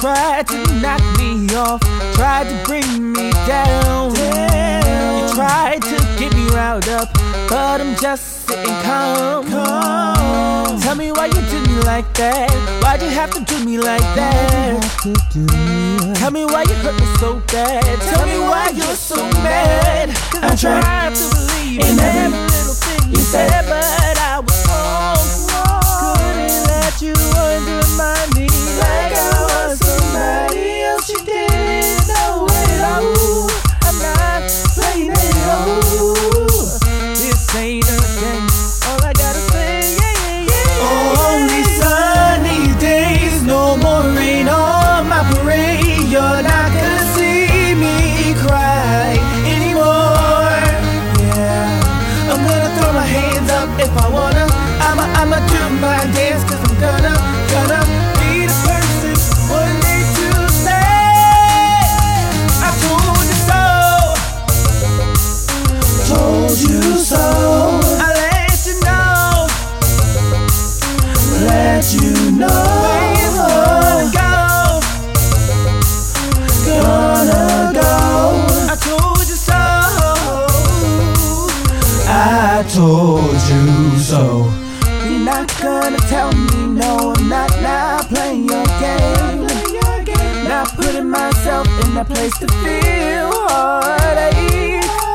tried to knock me off, tried to bring me down. You tried to get me riled up, but I'm just sitting calm. Tell me why you did me like that. Why'd you have to do me like that? Tell me why you hurt me so bad. Tell me why you're so mad. I tried to believe in every little thing you said, but Told you so. I let you know. Let you know. Where gonna go? Gonna go. I told you so. I told you so. You're not gonna tell me no, I'm not now playing your game. Not putting myself in a place to feel heartache.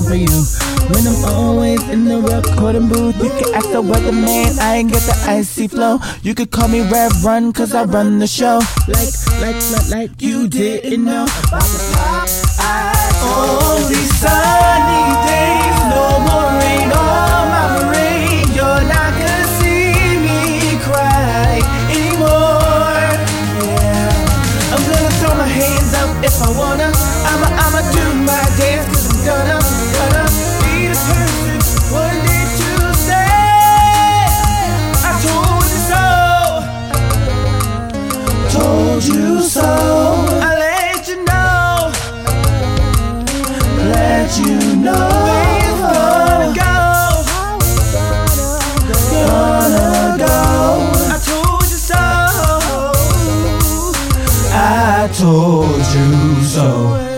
For you? When I'm always in the recording booth, You can ask the weatherman, I ain't got the icy flow. You could call me Rev Run, cause I run the show. like, like, like, like you didn't know you know where you go. Gonna go. I told you so I told you so.